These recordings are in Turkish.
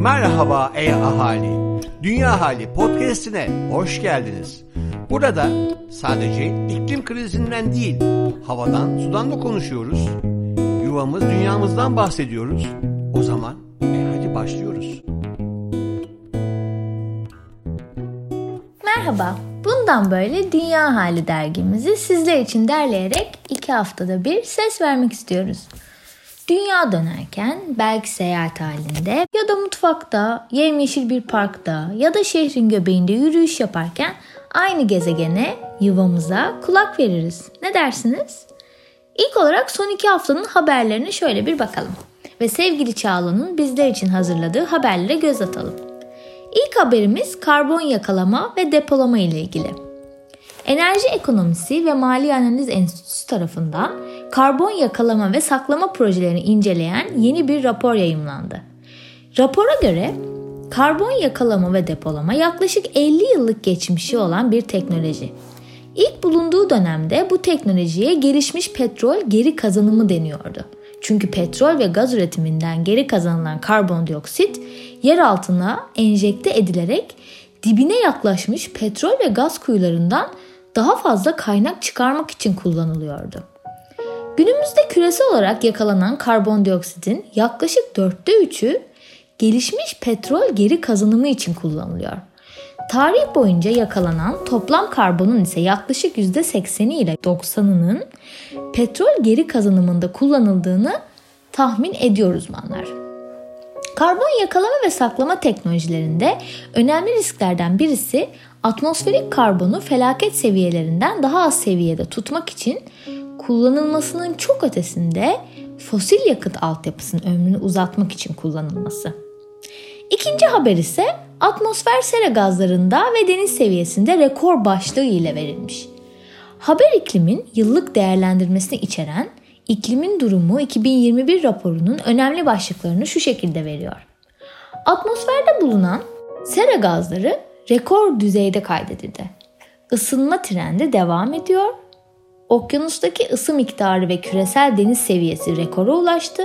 Merhaba ey ahali. Dünya Hali podcast'ine hoş geldiniz. Burada sadece iklim krizinden değil, havadan, sudan da konuşuyoruz. Yuvamız, dünyamızdan bahsediyoruz. O zaman e hadi başlıyoruz. Merhaba. Bundan böyle Dünya Hali dergimizi sizler için derleyerek iki haftada bir ses vermek istiyoruz. Dünya dönerken belki seyahat halinde ya da mutfakta, yemyeşil bir parkta ya da şehrin göbeğinde yürüyüş yaparken aynı gezegene, yuvamıza kulak veririz. Ne dersiniz? İlk olarak son iki haftanın haberlerine şöyle bir bakalım. Ve sevgili Çağla'nın bizler için hazırladığı haberlere göz atalım. İlk haberimiz karbon yakalama ve depolama ile ilgili. Enerji Ekonomisi ve Mali Analiz Enstitüsü tarafından karbon yakalama ve saklama projelerini inceleyen yeni bir rapor yayımlandı. Rapora göre karbon yakalama ve depolama yaklaşık 50 yıllık geçmişi olan bir teknoloji. İlk bulunduğu dönemde bu teknolojiye gelişmiş petrol geri kazanımı deniyordu. Çünkü petrol ve gaz üretiminden geri kazanılan karbondioksit yer altına enjekte edilerek dibine yaklaşmış petrol ve gaz kuyularından daha fazla kaynak çıkarmak için kullanılıyordu. Günümüzde küresel olarak yakalanan karbondioksitin yaklaşık dörtte üçü gelişmiş petrol geri kazanımı için kullanılıyor. Tarih boyunca yakalanan toplam karbonun ise yaklaşık %80'i ile 90'ının petrol geri kazanımında kullanıldığını tahmin ediyor uzmanlar. Karbon yakalama ve saklama teknolojilerinde önemli risklerden birisi atmosferik karbonu felaket seviyelerinden daha az seviyede tutmak için kullanılmasının çok ötesinde fosil yakıt altyapısının ömrünü uzatmak için kullanılması. İkinci haber ise atmosfer sera gazlarında ve deniz seviyesinde rekor başlığı ile verilmiş. Haber iklimin yıllık değerlendirmesini içeren İklimin Durumu 2021 raporunun önemli başlıklarını şu şekilde veriyor. Atmosferde bulunan sera gazları rekor düzeyde kaydedildi. Isınma trendi devam ediyor. Okyanustaki ısı miktarı ve küresel deniz seviyesi rekora ulaştı.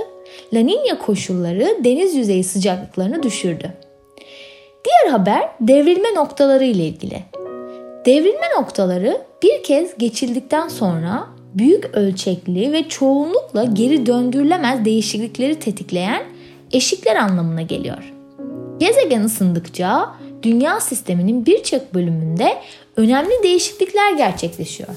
La Nina koşulları deniz yüzeyi sıcaklıklarını düşürdü. Diğer haber devrilme noktaları ile ilgili. Devrilme noktaları bir kez geçildikten sonra büyük ölçekli ve çoğunlukla geri döndürülemez değişiklikleri tetikleyen eşikler anlamına geliyor. Gezegen ısındıkça dünya sisteminin birçok bölümünde önemli değişiklikler gerçekleşiyor.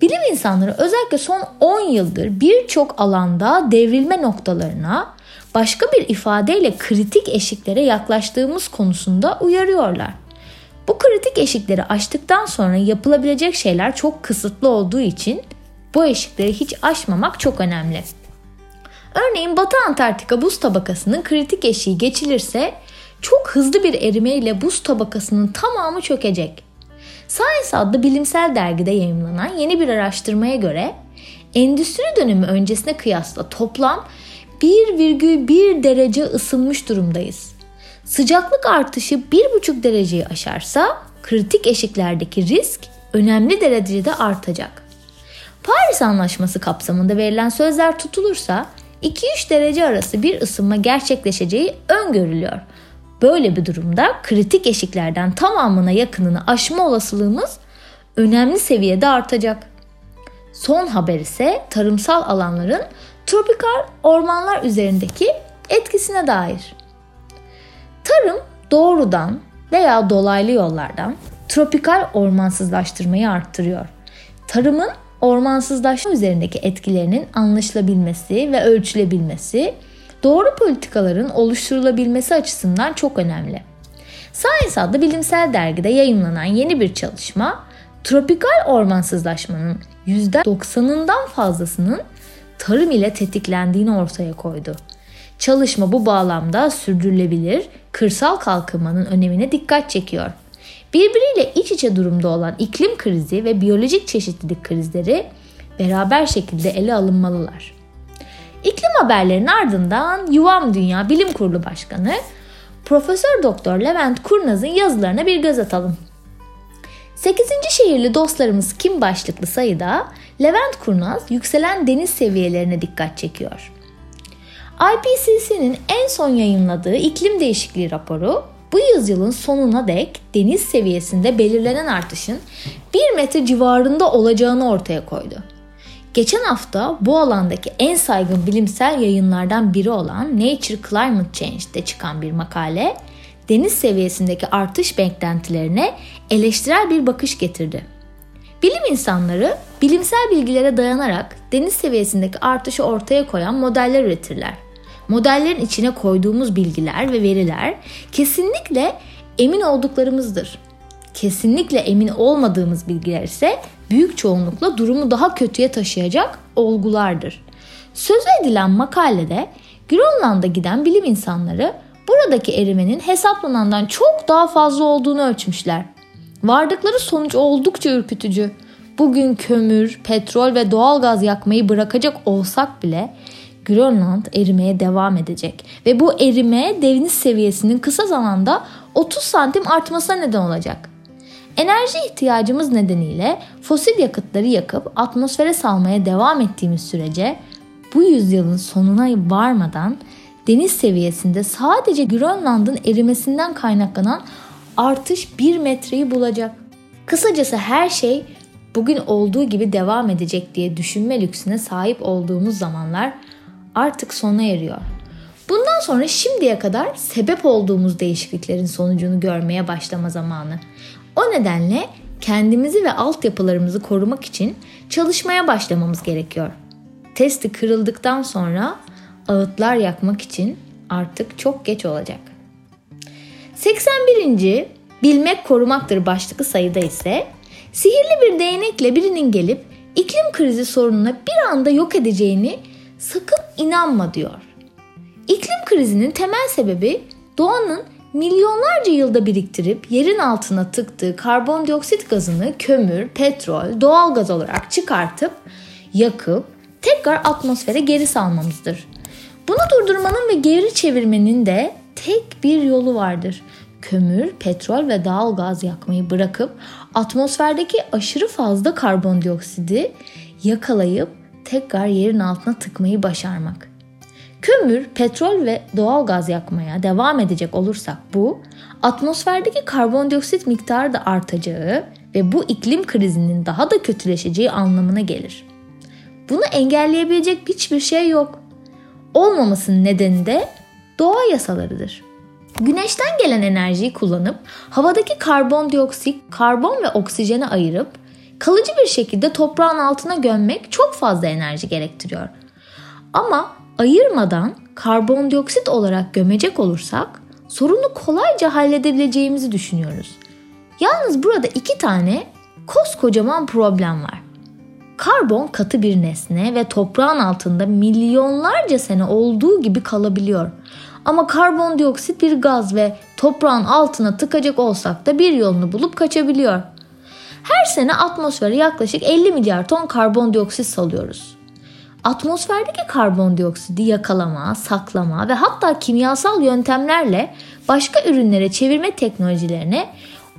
Bilim insanları özellikle son 10 yıldır birçok alanda devrilme noktalarına, başka bir ifadeyle kritik eşiklere yaklaştığımız konusunda uyarıyorlar. Bu kritik eşikleri aştıktan sonra yapılabilecek şeyler çok kısıtlı olduğu için bu eşikleri hiç aşmamak çok önemli. Örneğin Batı Antarktika buz tabakasının kritik eşiği geçilirse çok hızlı bir erime ile buz tabakasının tamamı çökecek. Science adlı bilimsel dergide yayımlanan yeni bir araştırmaya göre endüstri dönemi öncesine kıyasla toplam 1,1 derece ısınmış durumdayız. Sıcaklık artışı 1,5 dereceyi aşarsa kritik eşiklerdeki risk önemli derecede artacak. Paris Anlaşması kapsamında verilen sözler tutulursa 2-3 derece arası bir ısınma gerçekleşeceği öngörülüyor. Böyle bir durumda kritik eşiklerden tamamına yakınını aşma olasılığımız önemli seviyede artacak. Son haber ise tarımsal alanların tropikal ormanlar üzerindeki etkisine dair. Tarım doğrudan veya dolaylı yollardan tropikal ormansızlaştırmayı arttırıyor. Tarımın ormansızlaşma üzerindeki etkilerinin anlaşılabilmesi ve ölçülebilmesi doğru politikaların oluşturulabilmesi açısından çok önemli. Science adlı bilimsel dergide yayınlanan yeni bir çalışma, tropikal ormansızlaşmanın %90'ından fazlasının tarım ile tetiklendiğini ortaya koydu. Çalışma bu bağlamda sürdürülebilir kırsal kalkınmanın önemine dikkat çekiyor. Birbiriyle iç içe durumda olan iklim krizi ve biyolojik çeşitlilik krizleri beraber şekilde ele alınmalılar. İklim haberlerinin ardından Yuvam Dünya Bilim Kurulu Başkanı Profesör Doktor Levent Kurnaz'ın yazılarına bir göz atalım. 8. şehirli dostlarımız kim başlıklı sayıda Levent Kurnaz yükselen deniz seviyelerine dikkat çekiyor. IPCC'nin en son yayınladığı iklim değişikliği raporu bu yüzyılın sonuna dek deniz seviyesinde belirlenen artışın 1 metre civarında olacağını ortaya koydu. Geçen hafta bu alandaki en saygın bilimsel yayınlardan biri olan Nature Climate Change'de çıkan bir makale, deniz seviyesindeki artış beklentilerine eleştirel bir bakış getirdi. Bilim insanları bilimsel bilgilere dayanarak deniz seviyesindeki artışı ortaya koyan modeller üretirler. Modellerin içine koyduğumuz bilgiler ve veriler kesinlikle emin olduklarımızdır. Kesinlikle emin olmadığımız bilgiler ise büyük çoğunlukla durumu daha kötüye taşıyacak olgulardır. Söz edilen makalede Grönland'a giden bilim insanları buradaki erimenin hesaplanandan çok daha fazla olduğunu ölçmüşler. Vardıkları sonuç oldukça ürkütücü. Bugün kömür, petrol ve doğal gaz yakmayı bırakacak olsak bile Grönland erimeye devam edecek ve bu erime deniz seviyesinin kısa zamanda 30 santim artmasına neden olacak. Enerji ihtiyacımız nedeniyle fosil yakıtları yakıp atmosfere salmaya devam ettiğimiz sürece bu yüzyılın sonuna varmadan deniz seviyesinde sadece Grönland'ın erimesinden kaynaklanan artış 1 metreyi bulacak. Kısacası her şey bugün olduğu gibi devam edecek diye düşünme lüksüne sahip olduğumuz zamanlar artık sona eriyor. Bundan sonra şimdiye kadar sebep olduğumuz değişikliklerin sonucunu görmeye başlama zamanı. O nedenle kendimizi ve altyapılarımızı korumak için çalışmaya başlamamız gerekiyor. Testi kırıldıktan sonra ağıtlar yakmak için artık çok geç olacak. 81. Bilmek korumaktır başlıklı sayıda ise sihirli bir değnekle birinin gelip iklim krizi sorununa bir anda yok edeceğini sakın inanma diyor. İklim krizinin temel sebebi doğanın milyonlarca yılda biriktirip yerin altına tıktığı karbondioksit gazını kömür, petrol, doğal gaz olarak çıkartıp yakıp tekrar atmosfere geri salmamızdır. Bunu durdurmanın ve geri çevirmenin de tek bir yolu vardır. Kömür, petrol ve doğal gaz yakmayı bırakıp atmosferdeki aşırı fazla karbondioksidi yakalayıp tekrar yerin altına tıkmayı başarmak. Kömür, petrol ve doğal gaz yakmaya devam edecek olursak bu, atmosferdeki karbondioksit miktarı da artacağı ve bu iklim krizinin daha da kötüleşeceği anlamına gelir. Bunu engelleyebilecek hiçbir şey yok. Olmamasının nedeni de doğa yasalarıdır. Güneşten gelen enerjiyi kullanıp havadaki karbondioksit, karbon ve oksijeni ayırıp kalıcı bir şekilde toprağın altına gömmek çok fazla enerji gerektiriyor. Ama ayırmadan karbondioksit olarak gömecek olursak sorunu kolayca halledebileceğimizi düşünüyoruz. Yalnız burada iki tane koskocaman problem var. Karbon katı bir nesne ve toprağın altında milyonlarca sene olduğu gibi kalabiliyor. Ama karbondioksit bir gaz ve toprağın altına tıkacak olsak da bir yolunu bulup kaçabiliyor. Her sene atmosfere yaklaşık 50 milyar ton karbondioksit salıyoruz. Atmosferdeki karbondioksidi yakalama, saklama ve hatta kimyasal yöntemlerle başka ürünlere çevirme teknolojilerine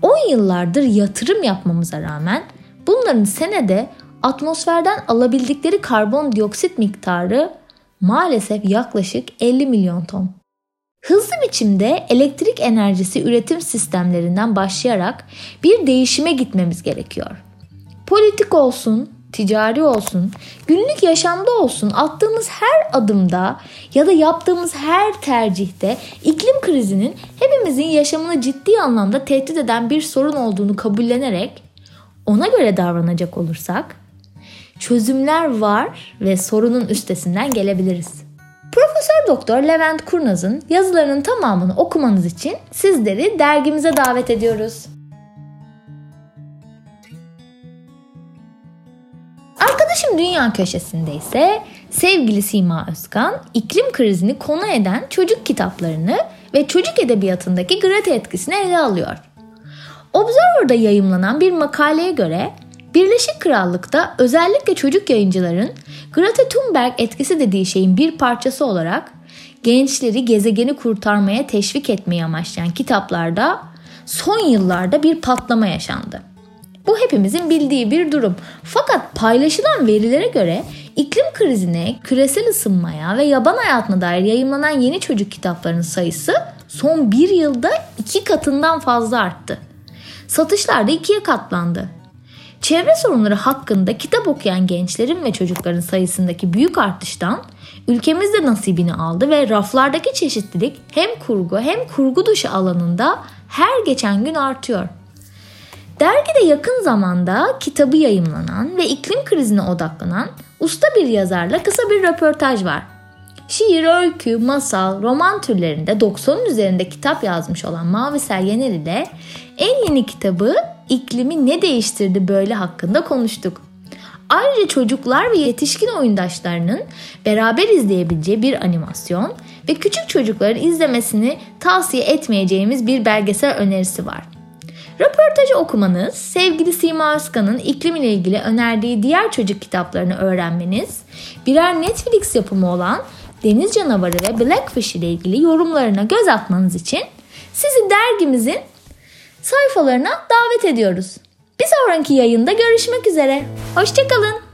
10 yıllardır yatırım yapmamıza rağmen bunların senede atmosferden alabildikleri karbondioksit miktarı maalesef yaklaşık 50 milyon ton. Hızlı biçimde elektrik enerjisi üretim sistemlerinden başlayarak bir değişime gitmemiz gerekiyor. Politik olsun, ticari olsun, günlük yaşamda olsun attığımız her adımda ya da yaptığımız her tercihte iklim krizinin hepimizin yaşamını ciddi anlamda tehdit eden bir sorun olduğunu kabullenerek ona göre davranacak olursak çözümler var ve sorunun üstesinden gelebiliriz. Profesör Doktor Levent Kurnaz'ın yazılarının tamamını okumanız için sizleri dergimize davet ediyoruz. Arkadaşım Dünya Köşesi'nde ise sevgili Sima Özkan iklim krizini konu eden çocuk kitaplarını ve çocuk edebiyatındaki Greta etkisini ele alıyor. Observer'da yayımlanan bir makaleye göre Birleşik Krallık'ta özellikle çocuk yayıncıların Greta Thunberg etkisi dediği şeyin bir parçası olarak gençleri gezegeni kurtarmaya teşvik etmeyi amaçlayan kitaplarda son yıllarda bir patlama yaşandı. Bu hepimizin bildiği bir durum. Fakat paylaşılan verilere göre İklim krizine, küresel ısınmaya ve yaban hayatına dair yayınlanan yeni çocuk kitaplarının sayısı son bir yılda iki katından fazla arttı. Satışlar da ikiye katlandı. Çevre sorunları hakkında kitap okuyan gençlerin ve çocukların sayısındaki büyük artıştan ülkemiz de nasibini aldı ve raflardaki çeşitlilik hem kurgu hem kurgu dışı alanında her geçen gün artıyor. Dergide yakın zamanda kitabı yayımlanan ve iklim krizine odaklanan usta bir yazarla kısa bir röportaj var. Şiir, öykü, masal, roman türlerinde 90'ın üzerinde kitap yazmış olan Mavisel Yener ile en yeni kitabı İklimi Ne Değiştirdi Böyle hakkında konuştuk. Ayrıca çocuklar ve yetişkin oyundaşlarının beraber izleyebileceği bir animasyon ve küçük çocukların izlemesini tavsiye etmeyeceğimiz bir belgesel önerisi var. Röportajı okumanız, sevgili Sima Özkan'ın iklim ile ilgili önerdiği diğer çocuk kitaplarını öğrenmeniz, birer Netflix yapımı olan Deniz Canavarı ve Blackfish ile ilgili yorumlarına göz atmanız için sizi dergimizin sayfalarına davet ediyoruz. Bir sonraki yayında görüşmek üzere. Hoşçakalın.